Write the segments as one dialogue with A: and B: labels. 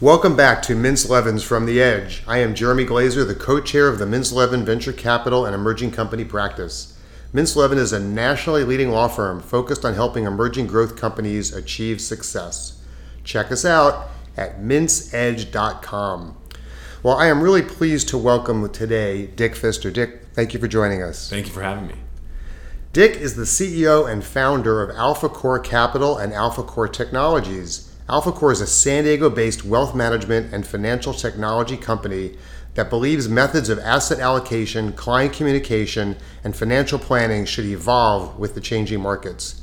A: Welcome back to Mintz Levin's from the Edge. I am Jeremy Glazer, the co-chair of the Mintz Levin Venture Capital and Emerging Company Practice. Mintz Levin is a nationally leading law firm focused on helping emerging growth companies achieve success. Check us out at mintzedge.com. Well, I am really pleased to welcome today Dick Pfister. Dick, thank you for joining us.
B: Thank you for having me.
A: Dick is the CEO and founder of AlphaCore Capital and AlphaCore Technologies AlphaCore is a San Diego based wealth management and financial technology company that believes methods of asset allocation, client communication, and financial planning should evolve with the changing markets.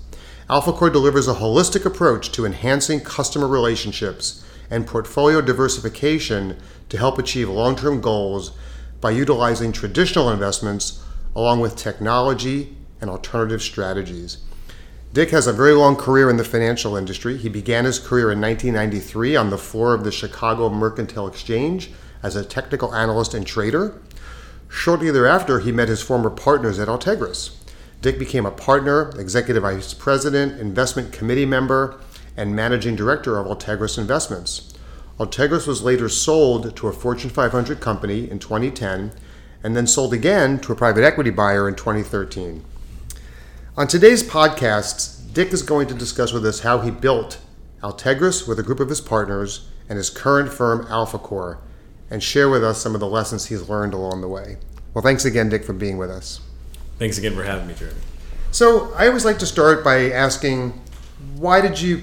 A: AlphaCore delivers a holistic approach to enhancing customer relationships and portfolio diversification to help achieve long term goals by utilizing traditional investments along with technology and alternative strategies. Dick has a very long career in the financial industry. He began his career in 1993 on the floor of the Chicago Mercantile Exchange as a technical analyst and trader. Shortly thereafter, he met his former partners at Altegris. Dick became a partner, executive vice president, investment committee member, and managing director of Altegris Investments. Altegris was later sold to a Fortune 500 company in 2010 and then sold again to a private equity buyer in 2013. On today's podcast, Dick is going to discuss with us how he built Altegris with a group of his partners and his current firm, AlphaCore, and share with us some of the lessons he's learned along the way. Well, thanks again, Dick, for being with us.
B: Thanks again for having me, Jeremy.
A: So, I always like to start by asking why did you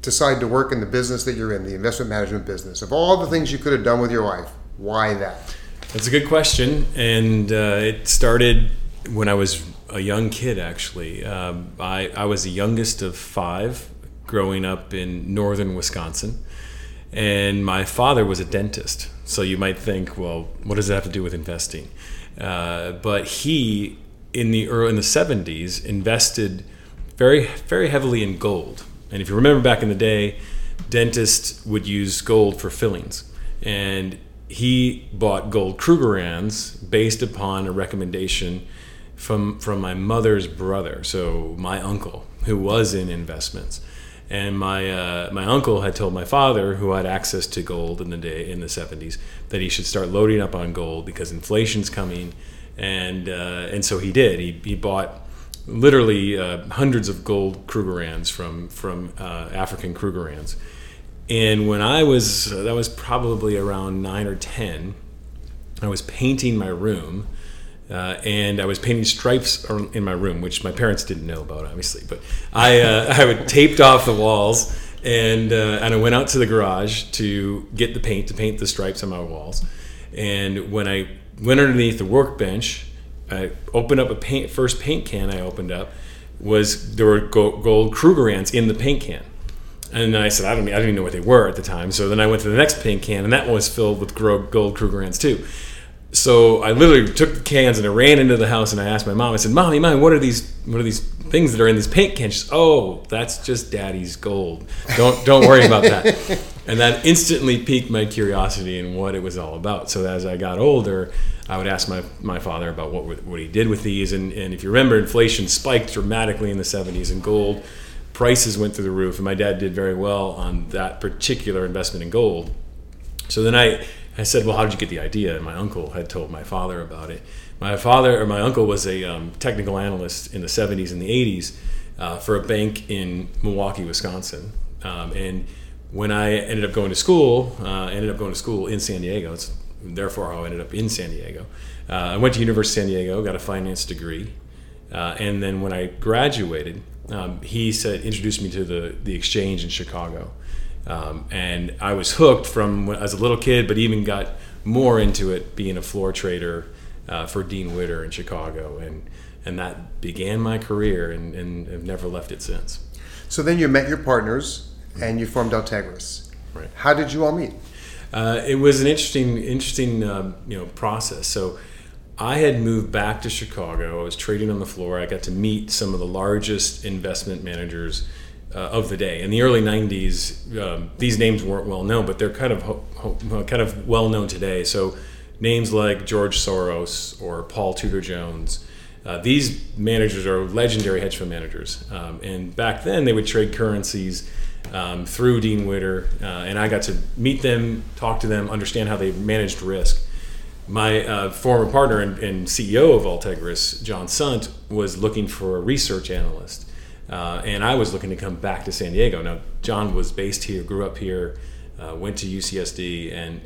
A: decide to work in the business that you're in, the investment management business? Of all the things you could have done with your life, why that?
B: That's a good question. And uh, it started when I was a young kid, actually. Um, I, I was the youngest of five growing up in northern Wisconsin. And my father was a dentist. So you might think, well, what does that have to do with investing? Uh, but he, in the early, in the 70s, invested very, very heavily in gold. And if you remember back in the day, dentists would use gold for fillings. And he bought gold Krugerrands based upon a recommendation from from my mother's brother, so my uncle, who was in investments. And my uh, my uncle had told my father, who had access to gold in the day in the 70s, that he should start loading up on gold because inflation's coming, and uh, and so he did. He, he bought literally uh, hundreds of gold Krugerrands from from uh, African Krugerrands. And when I was that was probably around nine or ten, I was painting my room uh, and I was painting stripes in my room, which my parents didn't know about, obviously. But I, uh, I would taped off the walls, and uh, and I went out to the garage to get the paint to paint the stripes on my walls. And when I went underneath the workbench, I opened up a paint. First paint can I opened up was there were gold Krugerrands in the paint can. And I said, I don't, I didn't even know what they were at the time. So then I went to the next paint can, and that one was filled with gold Krugerrands too so I literally took the cans and I ran into the house and I asked my mom. I said, "Mommy, mom, what are these? What are these things that are in this paint can?" She said, "Oh, that's just Daddy's gold. Don't don't worry about that." and that instantly piqued my curiosity in what it was all about. So as I got older, I would ask my, my father about what what he did with these. And, and if you remember, inflation spiked dramatically in the 70s, and gold prices went through the roof. And my dad did very well on that particular investment in gold. So then I I said, "Well, how did you get the idea?" And my uncle had told my father about it. My father or my uncle was a um, technical analyst in the '70s and the '80s uh, for a bank in Milwaukee, Wisconsin. Um, and when I ended up going to school, uh, ended up going to school in San Diego. It's therefore how I ended up in San Diego. Uh, I went to University of San Diego, got a finance degree, uh, and then when I graduated, um, he said introduced me to the the exchange in Chicago. Um, and I was hooked from as a little kid, but even got more into it being a floor trader uh, for Dean Witter in Chicago, and and that began my career, and, and have never left it since.
A: So then you met your partners, and you formed Altegris.
B: Right.
A: How did you all meet?
B: Uh, it was an interesting, interesting, uh, you know, process. So. I had moved back to Chicago. I was trading on the floor. I got to meet some of the largest investment managers uh, of the day. In the early '90s, um, these names weren't well known, but they're kind of ho- ho- kind of well known today. So names like George Soros or Paul Tudor Jones, Uh, these managers are legendary hedge fund managers, um, and back then they would trade currencies um, through Dean Witter, uh, and I got to meet them, talk to them, understand how they managed risk. My uh, former partner and, and, CEO of Altegris, Jon Sundt, was looking for a research analyst, uh, and I was looking to come back to San Diego. Now, John was based here, grew up here, uh, went to UCSD, and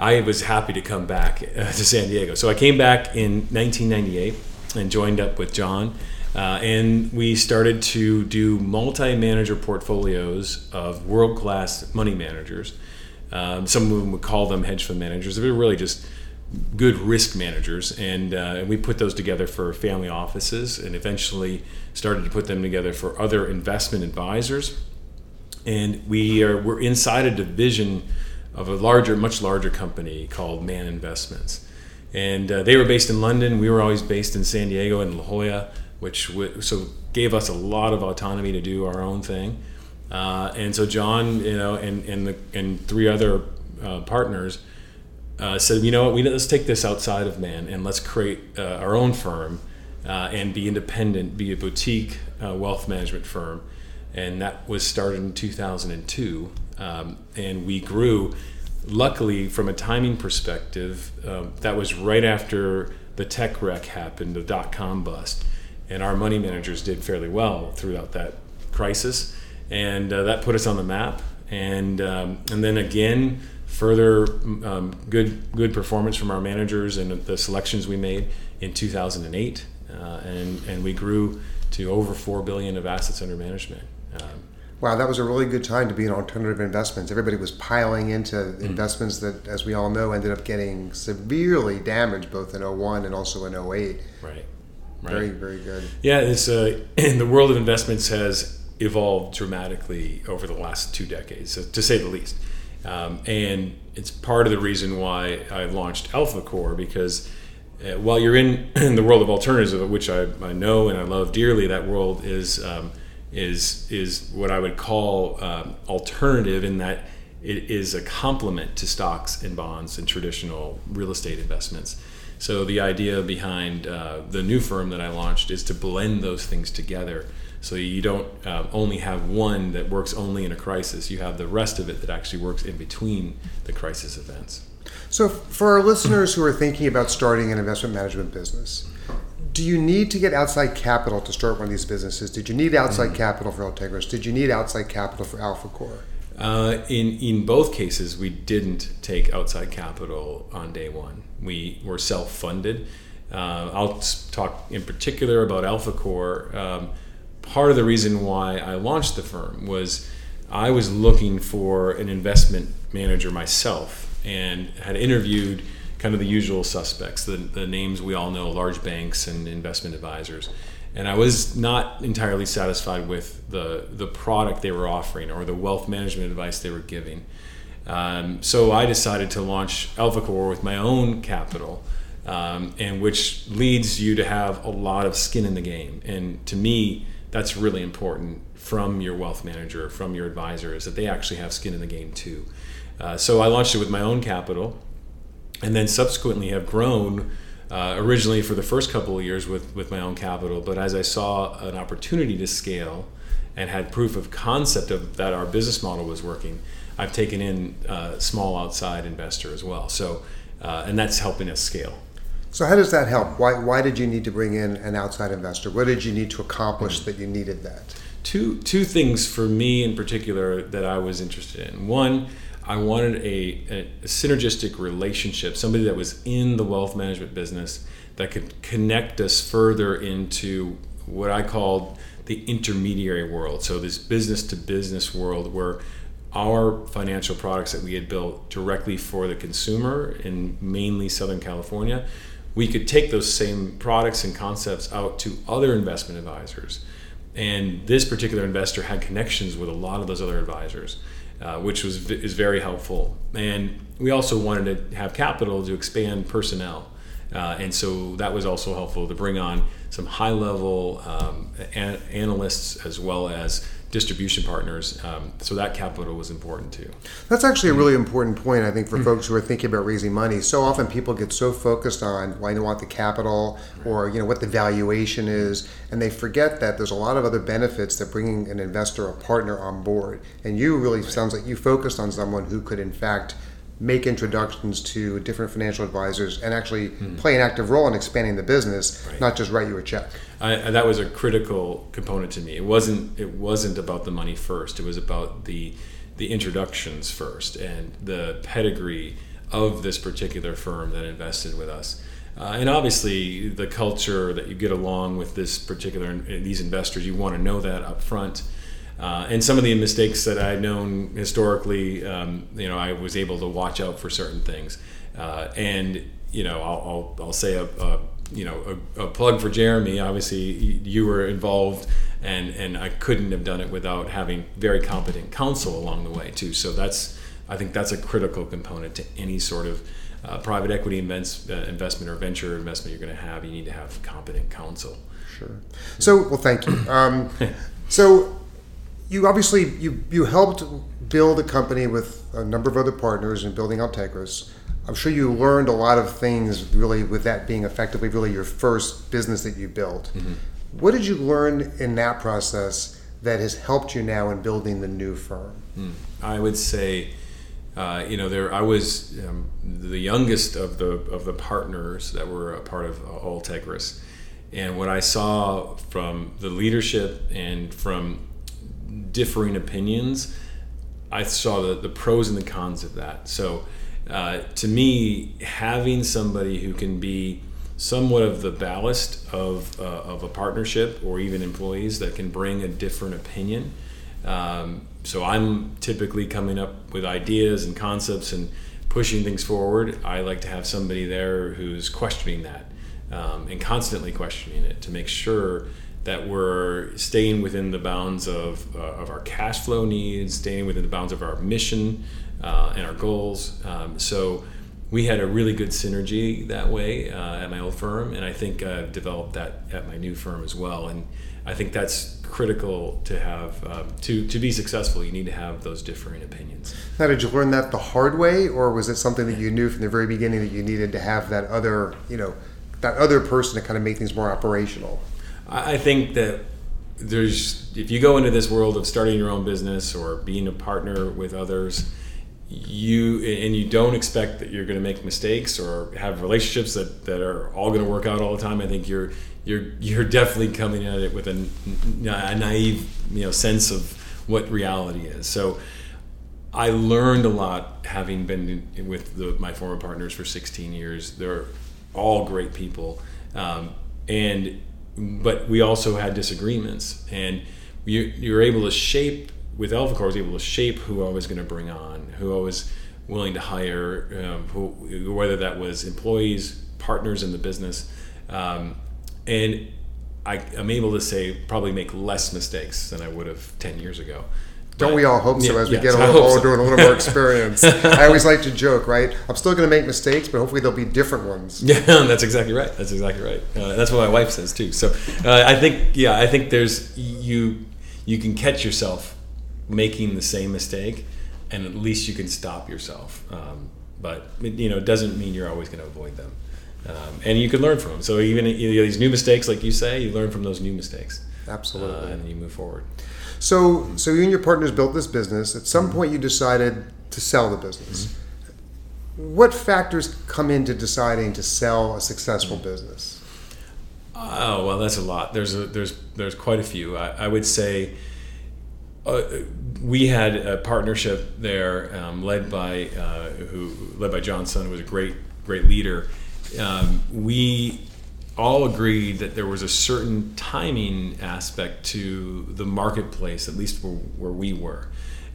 B: I was happy to come back uh, to San Diego. So I came back in 1998 and joined up with John. Uh, and we started to do multi manager portfolios of world class money managers. Um, some of them would call them hedge fund managers. They're really just good risk managers. And, uh, and we put those together for family offices and eventually started to put them together for other investment advisors. And we are, we're inside a division of a larger, much larger company called Man Investments and uh, they were based in London. We were always based in San Diego and La Jolla, which w- so gave us a lot of autonomy to do our own thing. Uh, and so John, you know, and and the and three other uh, partners uh, said, you know what, we let's take this outside of Man and let's create uh, our own firm uh, and be independent, be a boutique wealth management firm. And that was started in 2002, um, and we grew luckily, from a timing perspective, um, that was right after the tech wreck happened, the dot com bust, and our money managers did fairly well throughout that crisis, and uh, that put us on the map. And um, and then again, further um, good good performance from our managers and the selections we made in 2008, uh, and and we grew to over four billion of assets under management. Um,
A: Wow, that was a really good time to be in alternative investments. Everybody was piling into mm. investments that, as we all know, ended up getting severely damaged both in 01 and also in 08.
B: Right. right.
A: Very, very good.
B: Yeah, it's uh, the world of investments has evolved dramatically over the last two decades, to say the least. Um, and it's part of the reason why I launched AlphaCore because uh, while you're in, in, the world of alternatives, which I, I, know and I love dearly, that world is um, is is what I would call um, alternative in that it is a complement to stocks and bonds and traditional real estate investments. So the idea behind uh, the new firm that I launched is to blend those things together. So you don't uh, only have one that works only in a crisis. You have the rest of it that actually works in between the crisis events.
A: So for our listeners who are thinking about starting an investment management business, do you need to get outside capital to start one of these businesses? Did you need outside mm-hmm. capital for Altegris? Did you need outside capital for AlphaCore?
B: Uh, in in both cases, we didn't take outside capital on day one. We were self funded. Uh, I'll talk in particular about AlphaCore. Um, part of the reason why I launched the firm was I was looking for an investment manager myself and had interviewed kind of the usual suspects, the, the names we all know, large banks and investment advisors. And I was not entirely satisfied with the, the product they were offering or the wealth management advice they were giving. Um, so I decided to launch AlphaCore with my own capital, um, and which leads you to have a lot of skin in the game. And to me, that's really important from your wealth manager, from your advisor, is that they actually have skin in the game too. Uh, so I launched it with my own capital and then subsequently have grown. Uh, originally for the first couple of years with, with my own capital, but as I saw an opportunity to scale and had proof of concept of that our business model was working, I've taken in a uh, small outside investor as well. So, uh, and that's helping us scale.
A: So, how does that help? Why, why did you need to bring in an outside investor? What did you need to accomplish mm-hmm. that you needed that?
B: Two, two things for me in particular that I was interested in. One, I wanted a, a, synergistic relationship, somebody that was in the wealth management business that could connect us further into what I called the intermediary world. So, this business to business world where our financial products that we had built directly for the consumer in mainly Southern California, we could take those same products and concepts out to other investment advisors. And this particular investor had connections with a lot of those other advisors. Uh, which was is very helpful. And we also wanted to have capital to expand personnel, uh, and so that was also helpful to bring on some high level um, an- analysts as well as distribution partners. Um, so that capital was important too.
A: That's actually a really important point, I think, for folks who are thinking about raising money. So often people get so focused on why they want the capital or you know what the valuation is, and they forget that there's a lot of other benefits that bringing an investor, a partner on board. And you really sounds like you focused on someone who could, in fact, make introductions to different financial advisors and actually mm. play an active role in expanding the business, right. not just write you a check.
B: I, that was a critical component to me. It wasn't. It wasn't about the money first. It was about the the introductions first and the pedigree of this particular firm that invested with us. Uh, and obviously, the culture that you get along with this particular these investors, you want to know that up front. Uh, and some of the mistakes that I'd known historically, um, you know, I was able to watch out for certain things. Uh, and you know, I'll, I'll, I'll say a, a, you know a, a, plug for Jeremy. Obviously, you were involved, and and I couldn't have done it without having very competent counsel along the way too. So that's I think that's a critical component to any sort of uh, private equity invest, uh, investment or venture investment you're going to have. You need to have competent counsel.
A: Sure. So well, thank you. Um, so you obviously you you helped build a company with a number of other partners in building Altegris. I'm sure you learned a lot of things really with that being effectively really your first business that you built. Mm-hmm. What did you learn in that process that has helped you now in building the new firm?
B: Mm. I would say, uh, you know, there I was um, the youngest of the of the partners that were a part of uh, Altegris, and what I saw from the leadership and from differing opinions, I saw the, the pros and the cons of that. So, uh, to me, having somebody who can be somewhat of the ballast of, uh, of a partnership or even employees that can bring a different opinion. Um, so, I'm typically coming up with ideas and concepts and pushing things forward. I like to have somebody there who's questioning that um, and constantly questioning it to make sure that we're staying within the bounds of, uh, of our cash flow needs, staying within the bounds of our mission uh, and our goals. Um, so we had a really good synergy that way uh, at my old firm, and I think I've developed that at my new firm as well. And I think that's critical to have um, to to be successful. You need to have those differing opinions.
A: Now, did you learn that the hard way, or was it something that you knew from the very beginning that you needed to have that other, you know, that other person to kind of make things more operational?
B: I think that there's if you go into this world of starting your own business or being a partner with others you and you don't expect that you're going to make mistakes or have relationships that, that are all going to work out all the time i think you're you're you're definitely coming at it with a, a naive you know sense of what reality is. So i learned a lot having been with the, my former partners for 16 years. They're all great people. Um, and but we also had disagreements, and you, you able to shape with AlphaCore. I was able to shape who I was going to bring on, who I was willing to hire, um, who, whether that was employees, partners in the business, um, and I, am able to say probably make less mistakes than I would have ten years ago.
A: Don't we all hope so yeah, as we yes, get a little older so. and a little more experience? I always like to joke, right? I'm still going to make mistakes, but hopefully there'll be different ones.
B: Yeah, that's exactly right. That's exactly right. Uh, that's what my wife says too. So uh, I think, yeah, I think there's you you can catch yourself making the same mistake, and at least you can stop yourself. Um, but you know, it doesn't mean you're always going to avoid them, um, and you can learn from them. So even you know, these new mistakes, like you say, you learn from those new mistakes.
A: Absolutely,
B: uh, and then you move forward.
A: So, so you and your partners built this business. At some point, you decided to sell the business. Mm-hmm. What factors come into deciding to sell a successful business?
B: Oh well, that's a lot. There's a, there's there's quite a few. I, I would say uh, we had a partnership there, um, led by uh, who led by Jon Sundt, who was a great great leader. Um, we all agreed that there was a certain timing aspect to the marketplace, at least where, where we were,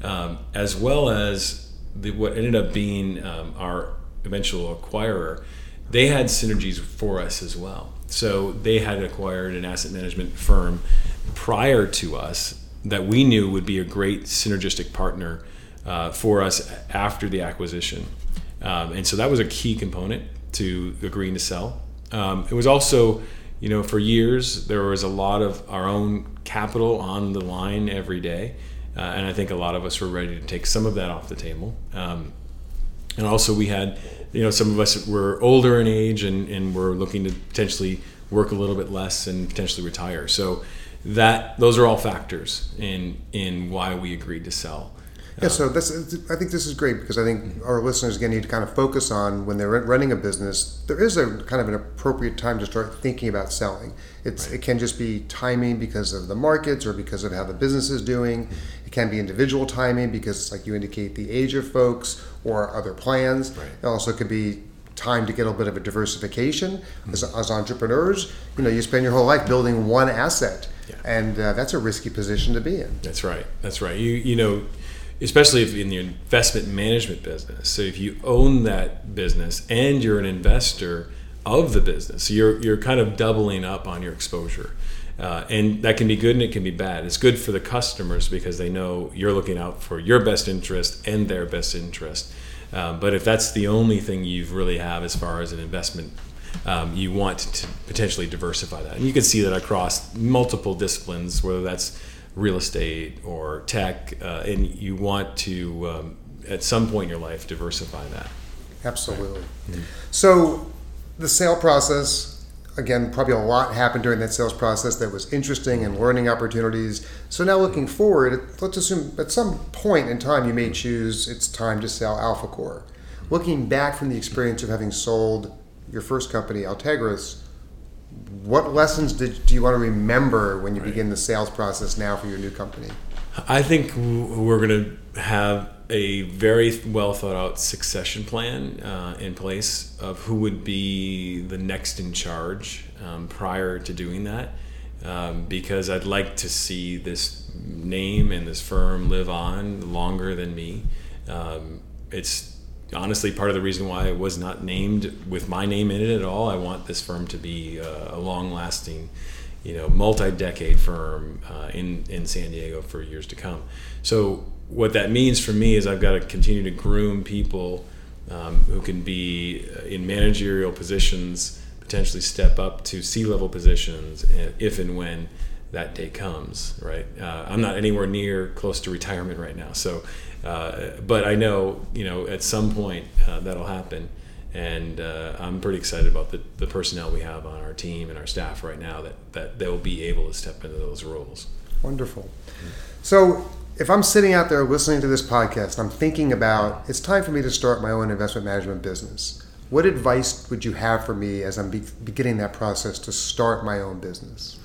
B: um, as well as the, what ended up being um, our eventual acquirer. They had synergies for us as well. So they had acquired an asset management firm prior to us that we knew would be a great synergistic partner uh, for us after the acquisition. Um, and so that was a key component to agreeing to sell. Um, it was also you know, for years there was a lot of our own capital on the line every day, uh, and I think a lot of us were ready to take some of that off the table. Um, and also, we had, you know, some of us were older in age and, and were looking to potentially work a little bit less and potentially retire. So that those are all factors in in why we agreed to sell.
A: Yeah, so that's. I think this is great because I think our listeners again need to kind of focus on when they're running a business. There is a kind of an appropriate time to start thinking about selling. It's right. it can just be timing because of the markets or because of how the business is doing. It can be individual timing because, like you indicate, the age of folks or other plans. Right. It also could be time to get a bit of a diversification. Mm-hmm. As, as, entrepreneurs, you know, you spend your whole life building one asset, yeah. and uh, that's a risky position to be in.
B: That's right. That's right. You you know especially if in the investment management business. So if you own that business and you're an investor of the business, you're you're kind of doubling up on your exposure. Uh, and that can be good and it can be bad. It's good for the customers because they know you're looking out for your best interest and their best interest. Um, but if that's the only thing you really have as far as an investment, um, you want to potentially diversify that. And you can see that across multiple disciplines, whether that's real estate or tech, uh, and you want to um, at some point in your life diversify that.
A: Absolutely. Mm-hmm. So the sale process. Again, probably a lot happened during that sales process that was interesting and learning opportunities. So now looking forward, let's assume at some point in time you may choose it's time to sell AlphaCore. Looking back from the experience of having sold your first company, Altegris, what lessons did, do you want to remember when you right. begin the sales process now for your new company?
B: I think we're going to have a very well thought out succession plan uh, in place of who would be the next in charge um, prior to doing that. Um, because I'd like to see this name and this firm live on longer than me. Um, it's honestly part of the reason why it was not named with my name in it at all. I want this firm to be uh, a long-lasting, you know, multi-decade firm uh, in in San Diego for years to come. So what that means for me is I've got to continue to groom people um, who can be uh, in managerial positions, potentially step up to C-level positions if and when that day comes. Right, uh, I'm not anywhere near close to retirement right now, so uh, but I know, you know, at some point uh, that'll happen. And uh, I'm pretty excited about the, the personnel we have on our team and our staff right now that, that they'll be able to step into those roles.
A: Wonderful. So, if I'm sitting out there listening to this podcast, I'm thinking about it's time for me to start my own investment management business. What advice would you have for me as I'm be- beginning that process to start my own business?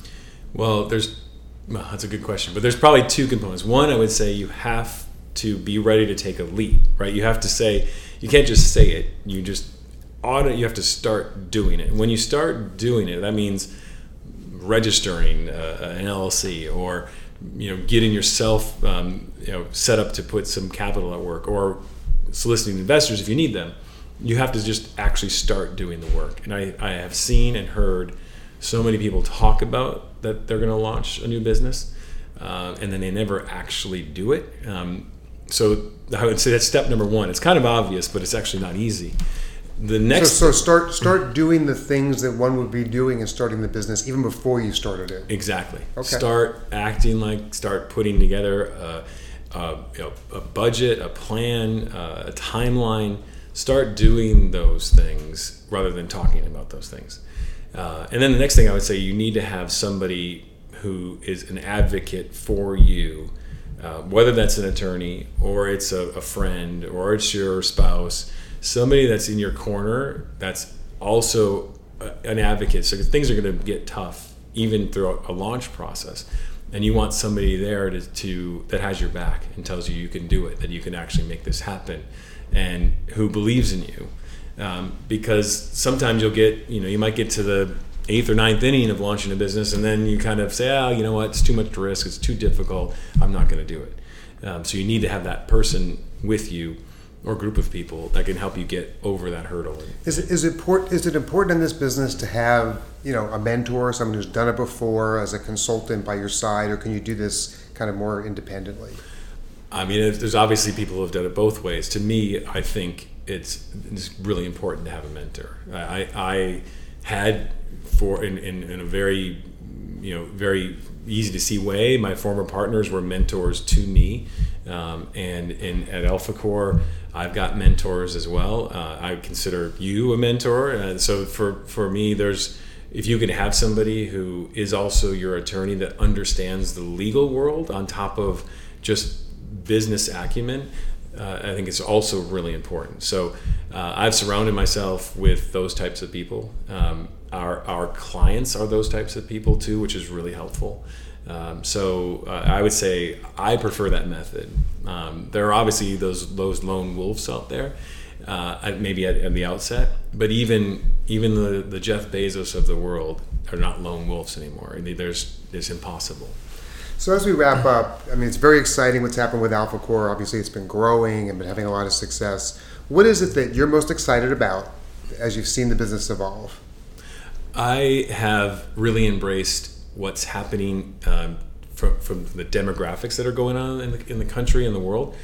B: Well, there's well, that's a good question, but there's probably two components. One, I would say you have to be ready to take a leap, right? You have to say, you can't just say it. You just audit. You have to start doing it. When you start doing it, that means registering uh, an LLC or you know getting yourself um, you know set up to put some capital at work or soliciting investors if you need them. You have to just actually start doing the work. And I, I have seen and heard so many people talk about that they're going to launch a new business. Uh, and then they never actually do it. Um, so I would say that's step number one. It's kind of obvious, but it's actually not easy. The next,
A: so, so start start doing the things that one would be doing in starting the business even before you started it.
B: Exactly. Okay. Start acting like, start putting together a, a, a budget, a plan, a timeline. Start doing those things rather than talking about those things. Uh, and then the next thing I would say, you need to have somebody who is an advocate for you uh, whether that's an attorney or it's a, a, friend or it's your spouse, somebody that's in your corner that's also a, an advocate. So things are going to get tough even through a launch process, and you want somebody there to, to that has your back and tells you you can do it, that you can actually make this happen, and who believes in you. Um, because sometimes you'll get, you know, you might get to the eighth or ninth inning of launching a business, and then you kind of say, "Oh, you know what? It's too much risk. It's too difficult. I'm not going to do it." Um, so you need to have that person with you or group of people that can help you get over that hurdle.
A: Is it is it important is it important in this business to have you know a mentor, someone who's done it before, as a consultant by your side, or can you do this kind of more independently?
B: I mean, there's obviously people who have done it both ways. To me, I think it's, it's really important to have a mentor. I, I had for in, in, in a very you know very easy to see way. My former partners were mentors to me, um, and in at AlphaCore, I've got mentors as well. Uh, I consider you a mentor, and so for for me, there's if you can have somebody who is also your attorney that understands the legal world on top of just business acumen, uh, I think it's also really important. So uh, I've surrounded myself with those types of people. Um, our, our clients are those types of people too, which is really helpful. Um, so uh, I would say I prefer that method. Um, there are obviously those those lone wolves out there, uh, maybe at, at, the outset, but even even the, the Jeff Bezos of the world are not lone wolves anymore. There's it's impossible.
A: So as we wrap up, I mean, it's very exciting what's happened with AlphaCore. Obviously, it's been growing and been having a lot of success. What is it that you're most excited about as you've seen the business evolve?
B: I have really embraced what's happening um, from, from the demographics that are going on in the, in the country and the world.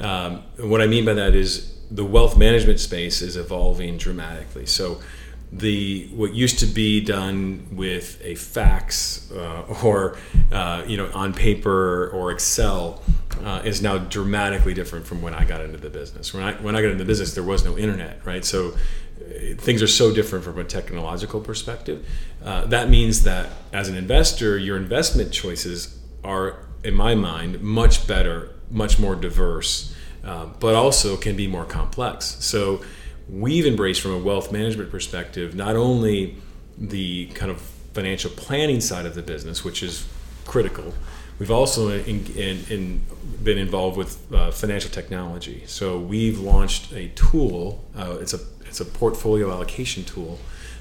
B: Um, what I mean by that is the wealth management space is evolving dramatically. So the what used to be done with a fax uh, or uh, you know on paper or Excel uh, is now dramatically different from when I got into the business. When I when I got into the business, there was no internet, right? So uh, things are so different from a technological perspective. Uh, that means that as an investor, your investment choices are, in my mind, much better, much more diverse, uh, but also can be more complex. So we've embraced from a wealth management perspective not only the kind of financial planning side of the business, which is critical. We've also in, in, in been involved with uh, financial technology. So we've launched a tool. Uh, it's a it's a portfolio allocation tool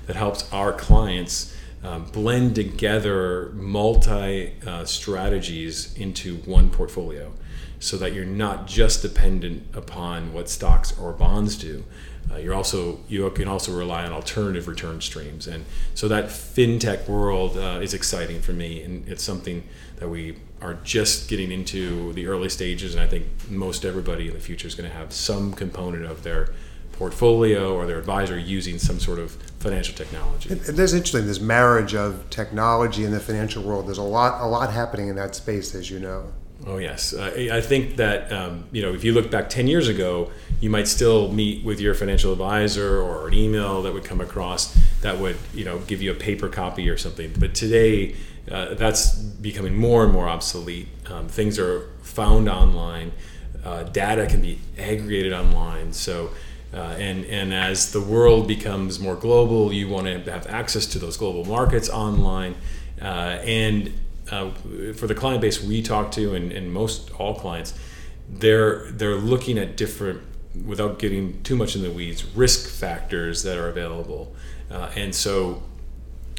B: that helps our clients um, blend together multi uh, strategies into one portfolio, so that you're not just dependent upon what stocks or bonds do, uh, you're also you can also rely on alternative return streams, and so that fintech world uh, is exciting for me, and it's something that we are just getting into the early stages, and I think most everybody in the future is going to have some component of their portfolio or their advisor using some sort of financial technology.
A: And there's interesting this marriage of technology and the financial world. There's a lot a lot happening in that space, as you know.
B: Oh yes, uh, I think that um, you know if you look back ten years ago, you might still meet with your financial advisor or an email that would come across that would you know give you a paper copy or something. But today, uh, that's becoming more and more obsolete. Um, things are found online. Uh, data can be aggregated online. So, uh, and and as the world becomes more global, you want to have access to those global markets online, uh, and uh, for the client base we talk to, and, and most all clients, they're they're looking at different, without getting too much in the weeds, risk factors that are available, uh, and so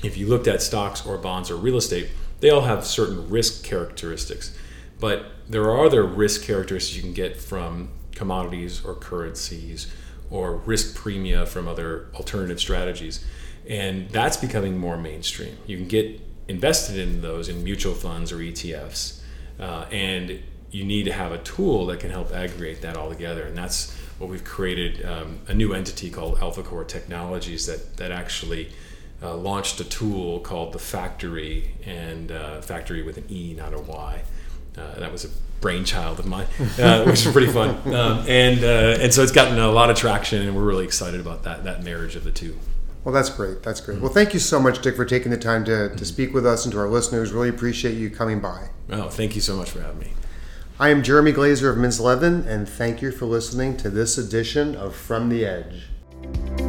B: if you looked at stocks or bonds or real estate, they all have certain risk characteristics, but there are other risk characteristics you can get from commodities or currencies or risk premia from other alternative strategies and that's becoming more mainstream you can get invested in those in mutual funds or ETFs. Uh, and you need to have a tool that can help aggregate that all together. And that's what we've created um, a new entity called AlphaCore Technologies that, that actually uh, launched a tool called the Factory, and uh, Factory with an E, not a Y. Uh, that was a brainchild of mine, uh, which is pretty fun. Um, and, uh, and so it's gotten a lot of traction, and we're really excited about that, that marriage of the two.
A: Well, that's great. That's great. Well, thank you so much, Dick, for taking the time to, to speak with us and to our listeners. Really appreciate you coming by.
B: Oh, thank you so much for having me.
A: I am Jeremy Glazer of Mintz Levin, and thank you for listening to this edition of From the Edge.